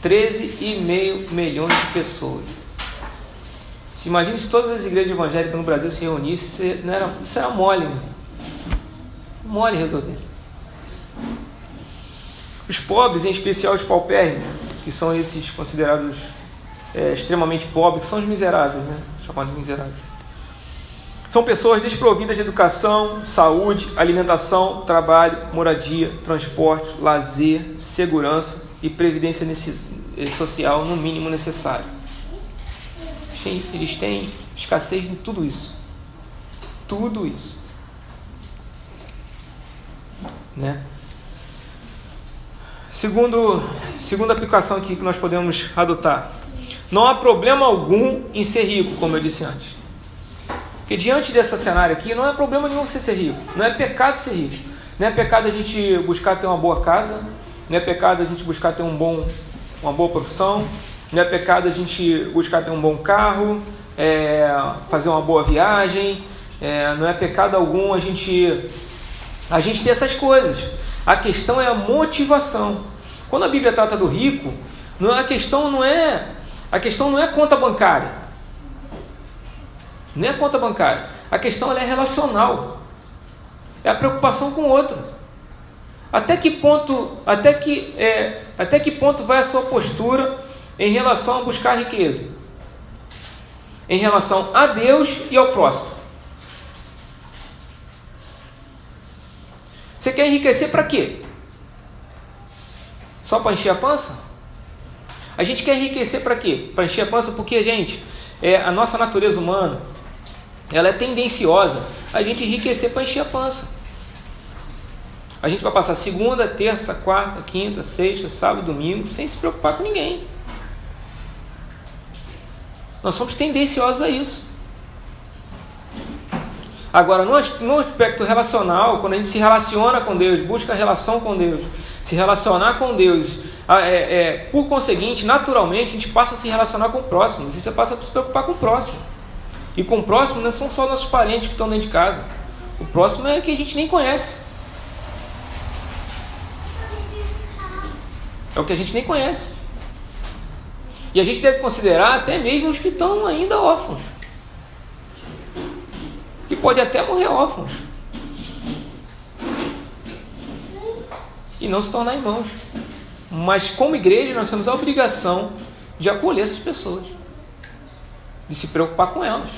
13,5 milhões de pessoas. Se imagine se todas as igrejas evangélicas no Brasil se reunissem, isso, era, isso era mole. Mole resolver. Os pobres, em especial os paupérrimos, que são esses considerados é, extremamente pobres, que são os miseráveis, né? chamados miseráveis. São pessoas desprovidas de educação, saúde, alimentação, trabalho, moradia, transporte, lazer, segurança e previdência social no mínimo necessário. Eles têm escassez em tudo isso. Tudo isso. Né? Segundo, segunda aplicação aqui que nós podemos adotar. Não há problema algum em ser rico, como eu disse antes. Porque diante desse cenário aqui, não é problema nenhum você ser rico. Não é pecado ser rico. Não é pecado a gente buscar ter uma boa casa. Não é pecado a gente buscar ter um bom, uma boa profissão. Não é pecado a gente buscar ter um bom carro, é, fazer uma boa viagem. É, não é pecado algum a gente, a gente ter essas coisas. A questão é a motivação. Quando a Bíblia trata do rico, não, a questão não é a questão não é conta bancária. Nem a conta bancária. A questão é relacional. É a preocupação com o outro. Até que ponto, até que, é, até que ponto vai a sua postura em relação a buscar riqueza? Em relação a Deus e ao próximo. Você quer enriquecer para quê? Só para encher a pança? A gente quer enriquecer para quê? Para encher a pança porque, gente, é, a nossa natureza humana ela é tendenciosa a gente enriquecer para encher a pança. A gente vai passar segunda, terça, quarta, quinta, sexta, sábado, domingo sem se preocupar com ninguém. Nós somos tendenciosos a isso. Agora, no aspecto relacional, quando a gente se relaciona com Deus, busca relação com Deus, se relacionar com Deus, é, é, por conseguinte, naturalmente, a gente passa a se relacionar com o próximo. E você passa a se preocupar com o próximo. E com o próximo não são só nossos parentes que estão dentro de casa. O próximo é que a gente nem conhece. É o que a gente nem conhece. E a gente deve considerar até mesmo os que estão ainda órfãos. Que pode até morrer órfãos. E não se tornar irmãos. Mas como igreja nós temos a obrigação de acolher essas pessoas. De se preocupar com elas.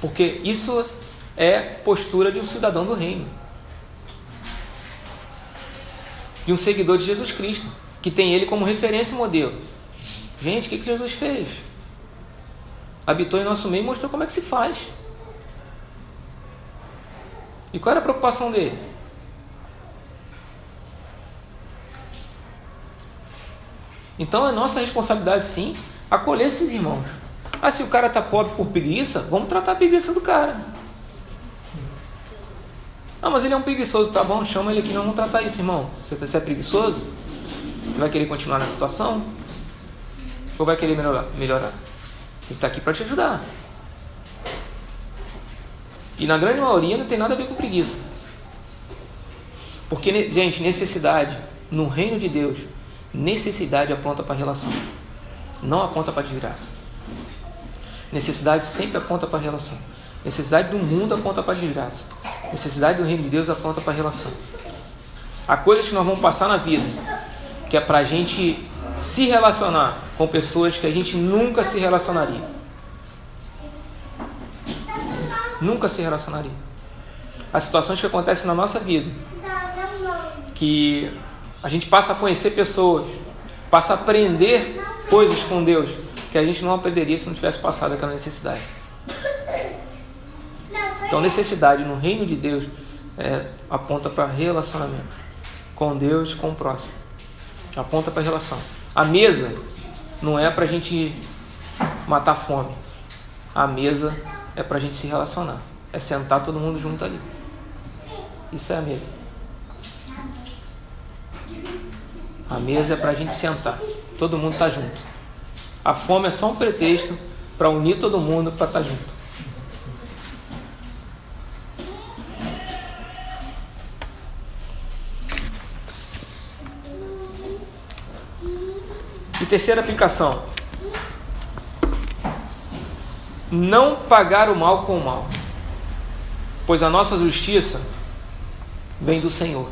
Porque isso é postura de um cidadão do reino. De um seguidor de Jesus Cristo, que tem ele como referência e modelo. Gente, o que, que Jesus fez? Habitou em nosso meio e mostrou como é que se faz. E qual era a preocupação dele? Então é nossa responsabilidade sim acolher esses irmãos. Ah, se o cara está pobre por preguiça, vamos tratar a preguiça do cara. Ah, mas ele é um preguiçoso, tá bom, chama ele aqui, não vamos tratar isso, irmão. Você, você é preguiçoso? Você vai querer continuar na situação? Ou vai querer melhorar? melhorar? Ele está aqui para te ajudar. E na grande maioria não tem nada a ver com preguiça. Porque, gente, necessidade no reino de Deus, necessidade aponta para relação, não aponta para desgraça. Necessidade sempre aponta para a relação. Necessidade do mundo aponta para a desgraça. Necessidade do reino de Deus aponta para a relação. Há coisas que nós vamos passar na vida que é para a gente se relacionar com pessoas que a gente nunca se relacionaria. Nunca se relacionaria. As situações que acontecem na nossa vida, que a gente passa a conhecer pessoas, passa a aprender coisas com Deus, que a gente não aprenderia se não tivesse passado aquela necessidade. Então, necessidade no reino de Deus é, aponta para relacionamento com Deus com o próximo. Aponta para relação. A mesa não é para a gente matar fome. A mesa é para a gente se relacionar. É sentar todo mundo junto ali. Isso é a mesa. A mesa é para a gente sentar. Todo mundo está junto. A fome é só um pretexto para unir todo mundo para estar tá junto. E terceira aplicação: não pagar o mal com o mal, pois a nossa justiça vem do Senhor,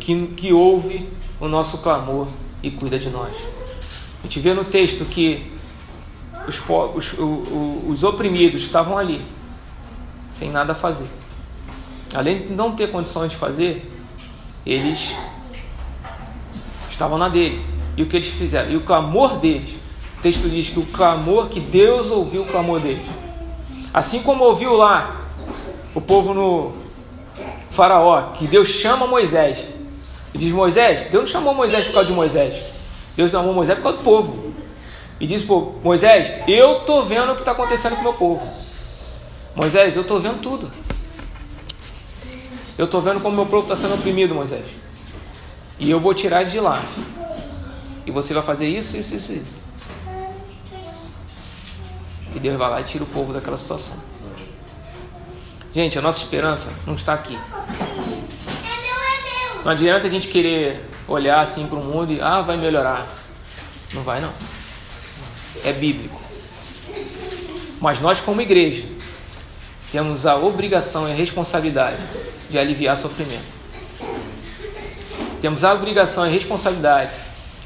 que, que ouve o nosso clamor e cuida de nós. A gente vê no texto que os, os, os, os oprimidos estavam ali, sem nada a fazer. Além de não ter condições de fazer, eles estavam na dele. E o que eles fizeram? E o clamor deles, o texto diz que o clamor, que Deus ouviu o clamor deles. Assim como ouviu lá o povo no Faraó, que Deus chama Moisés. E diz: Moisés, Deus não chamou Moisés por causa de Moisés. Deus chamou Moisés por causa do povo. E diz: Pô, Moisés, eu estou vendo o que está acontecendo com o meu povo. Moisés, eu estou vendo tudo. Eu estou vendo como meu povo está sendo oprimido, Moisés. E eu vou tirar de lá. E você vai fazer isso, isso, isso, isso. E Deus vai lá e tira o povo daquela situação. Gente, a nossa esperança não está aqui. Não adianta a gente querer olhar assim para o mundo e, ah, vai melhorar. Não vai, não. É bíblico. Mas nós, como igreja, temos a obrigação e a responsabilidade de aliviar sofrimento. Temos a obrigação e a responsabilidade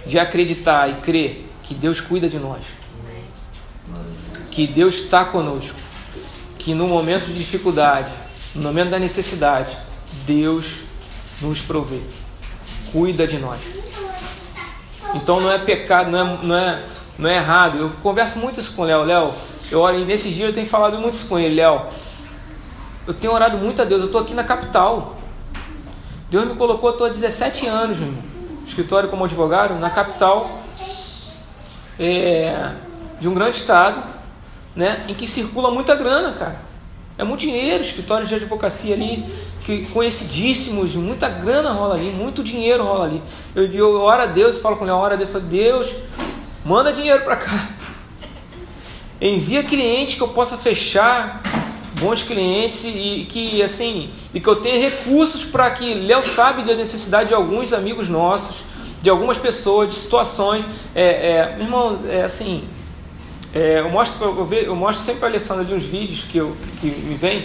de acreditar e crer que Deus cuida de nós, que Deus está conosco, que no momento de dificuldade, no momento da necessidade, Deus nos provê, cuida de nós. Então não é pecado, não é, não é, não é errado. Eu converso muito isso com o Léo. Léo, eu oro, e nesses dias eu tenho falado muito isso com ele, Léo. Eu tenho orado muito a Deus, eu estou aqui na capital. Deus me colocou, estou há 17 anos, meu escritório como advogado na capital é, de um grande estado, né, em que circula muita grana, cara. É muito dinheiro, escritórios de advocacia ali, que conhecidíssimos, muita grana rola ali, muito dinheiro rola ali. Eu, eu oro a Deus, falo com ele, oro a Deus, falo, Deus, manda dinheiro para cá. Envia cliente que eu possa fechar bons clientes e, que assim e que eu tenha recursos para que Léo sabe da necessidade de alguns amigos nossos, de algumas pessoas, de situações. É, é, meu irmão, é assim, é, eu mostro eu, eu mostro sempre a Alessandra ali uns vídeos que, eu, que me vem.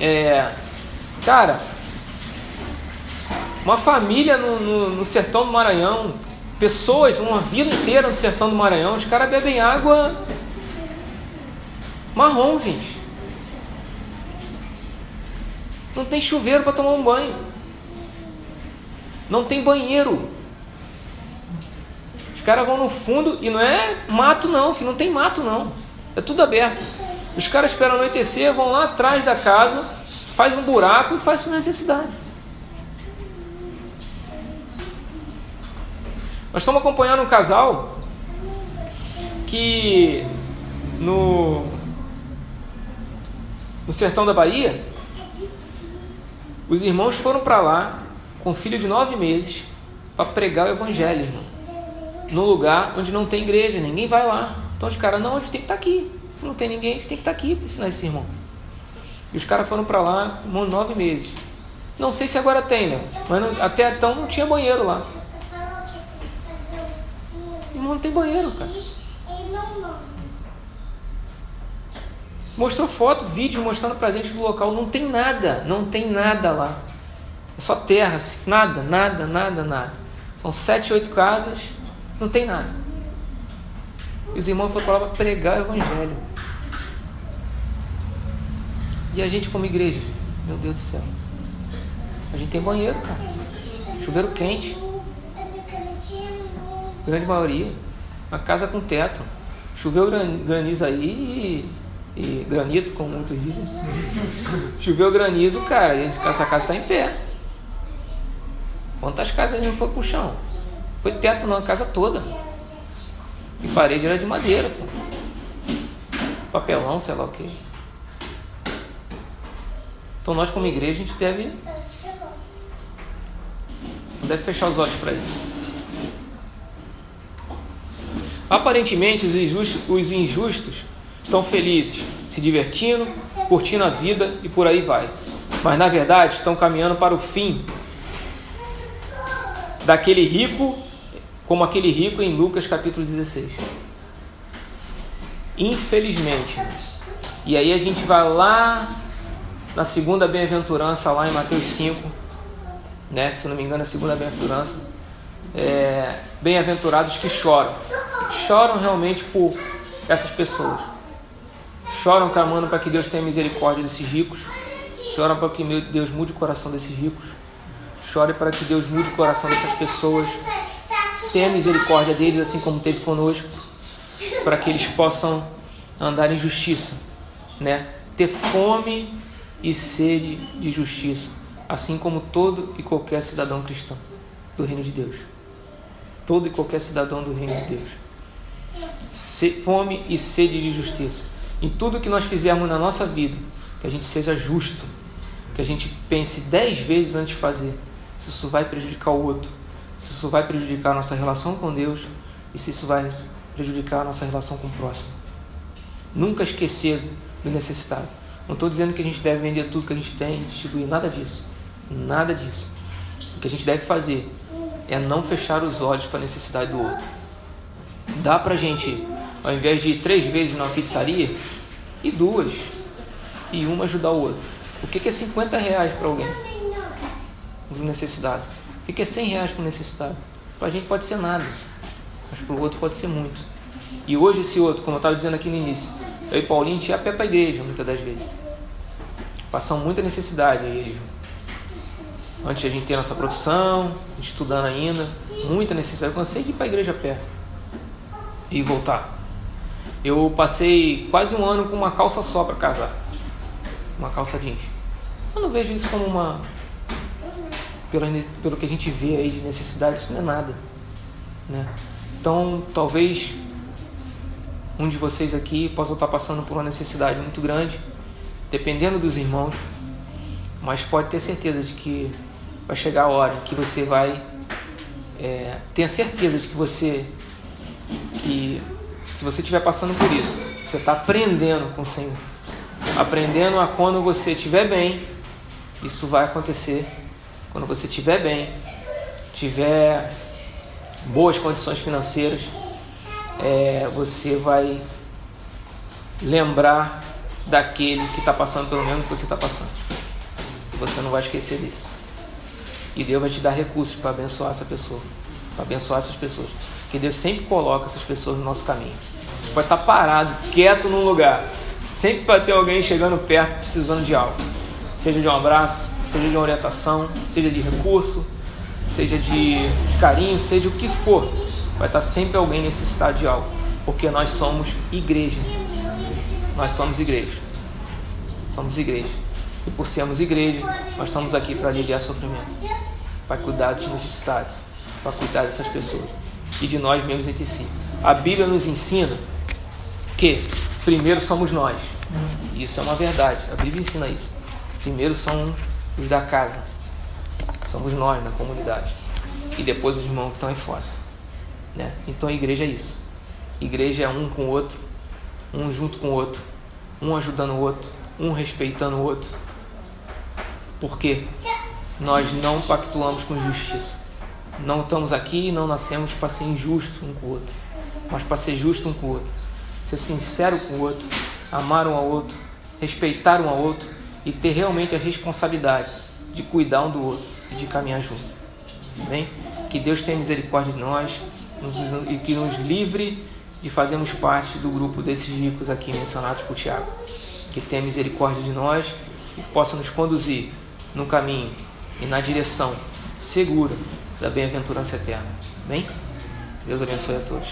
É, cara, uma família no, no, no sertão do Maranhão, pessoas, uma vida inteira no sertão do Maranhão, os caras bebem água marrom, gente. Não tem chuveiro para tomar um banho. Não tem banheiro. Os caras vão no fundo e não é mato não, que não tem mato não. É tudo aberto. Os caras esperam anoitecer, vão lá atrás da casa, faz um buraco e faz sua necessidade. Nós estamos acompanhando um casal que no, no sertão da Bahia os irmãos foram para lá com um filho de nove meses para pregar o evangelho, irmão. No lugar onde não tem igreja, ninguém vai lá. Então os caras, não, a gente tem que estar tá aqui. Se não tem ninguém, a gente tem que estar tá aqui para ensinar esse irmão. E os caras foram para lá nove meses. Não sei se agora tem, né? Mas não, até então não tinha banheiro lá. Não tem banheiro, cara. Mostrou foto, vídeo mostrando pra gente do local. Não tem nada, não tem nada lá. É só terra, nada, nada, nada, nada. São sete, oito casas, não tem nada. E os irmãos foram para lá para pregar o evangelho. E a gente como igreja, meu Deus do céu. A gente tem banheiro, cara. Chuveiro quente. Grande maioria. Uma casa com teto. Choveu granizo aí e e granito, como muitos dizem. Choveu granizo, cara, e essa casa está em pé. Quantas casas não foi pro chão? Foi teto não, a casa toda. E parede era de madeira. Papelão, sei lá o que. Então nós como igreja a gente deve. Deve fechar os olhos para isso. Aparentemente os injustos, os injustos estão felizes, se divertindo, curtindo a vida e por aí vai. Mas na verdade estão caminhando para o fim daquele rico, como aquele rico em Lucas capítulo 16. Infelizmente. E aí a gente vai lá na segunda bem-aventurança, lá em Mateus 5, né? se não me engano, a segunda bem-aventurança. É, bem-aventurados que choram. Choram realmente por essas pessoas. Choram clamando para que Deus tenha misericórdia desses ricos. Choram para que Deus mude o coração desses ricos. Chore para que Deus mude o coração dessas pessoas. Tenha misericórdia deles, assim como teve conosco, para que eles possam andar em justiça, né? Ter fome e sede de justiça, assim como todo e qualquer cidadão cristão do reino de Deus. Todo e qualquer cidadão do reino de Deus. Fome e sede de justiça. Em tudo que nós fizermos na nossa vida, que a gente seja justo, que a gente pense dez vezes antes de fazer, se isso vai prejudicar o outro, se isso vai prejudicar a nossa relação com Deus e se isso vai prejudicar a nossa relação com o próximo. Nunca esquecer do necessitado. Não estou dizendo que a gente deve vender tudo que a gente tem, distribuir, nada disso. Nada disso. O que a gente deve fazer é não fechar os olhos para a necessidade do outro. Dá para a gente, ao invés de ir três vezes numa pizzaria, e duas, e uma ajudar o outro. O que é 50 reais para alguém? necessidade. O que é 100 reais para necessitado? Para a gente pode ser nada, mas para o outro pode ser muito. E hoje esse outro, como eu estava dizendo aqui no início, eu e Paulinho tinha a pé para a igreja muitas das vezes. Passamos muita necessidade aí, Antes de a gente ter nossa profissão, estudando ainda, muita necessidade. Eu cansei de ir para a igreja a pé e voltar. Eu passei quase um ano com uma calça só para casar. Uma calça jeans. Eu não vejo isso como uma. Pelo, pelo que a gente vê aí de necessidade, isso não é nada. Né? Então, talvez um de vocês aqui possa estar passando por uma necessidade muito grande, dependendo dos irmãos, mas pode ter certeza de que vai chegar a hora que você vai. É, tenha certeza de que você. que se você estiver passando por isso, você está aprendendo com o Senhor. Aprendendo a quando você estiver bem, isso vai acontecer. Quando você estiver bem, tiver boas condições financeiras, é, você vai lembrar daquele que está passando pelo mesmo que você está passando. E você não vai esquecer disso. E Deus vai te dar recursos para abençoar essa pessoa, para abençoar essas pessoas. Porque Deus sempre coloca essas pessoas no nosso caminho. A gente pode estar tá parado, quieto num lugar. Sempre vai ter alguém chegando perto precisando de algo. Seja de um abraço, seja de uma orientação, seja de recurso, seja de, de carinho, seja o que for vai estar sempre alguém necessitado de algo, porque nós somos igreja. Nós somos igreja. Somos igreja. E por sermos igreja, nós estamos aqui para aliviar sofrimento, para cuidar dos necessitados, para cuidar dessas pessoas e de nós mesmos entre si. A Bíblia nos ensina que primeiro somos nós. Isso é uma verdade. A Bíblia ensina isso. Primeiro são os da casa. Somos nós na comunidade. E depois os irmãos que estão aí fora. Né? Então a igreja é isso. Igreja é um com o outro, um junto com o outro, um ajudando o outro, um respeitando o outro. Porque nós não pactuamos com justiça. Não estamos aqui e não nascemos para ser injusto um com o outro, mas para ser justo um com o outro. Ser sincero com o outro, amar um ao outro, respeitar um ao outro e ter realmente a responsabilidade de cuidar um do outro e de caminhar junto. Amém? Que Deus tenha misericórdia de nós e que nos livre de fazermos parte do grupo desses ricos aqui mencionados por Tiago. Que tenha misericórdia de nós e possa nos conduzir no caminho e na direção segura da bem-aventurança eterna. Bem? Deus abençoe a todos.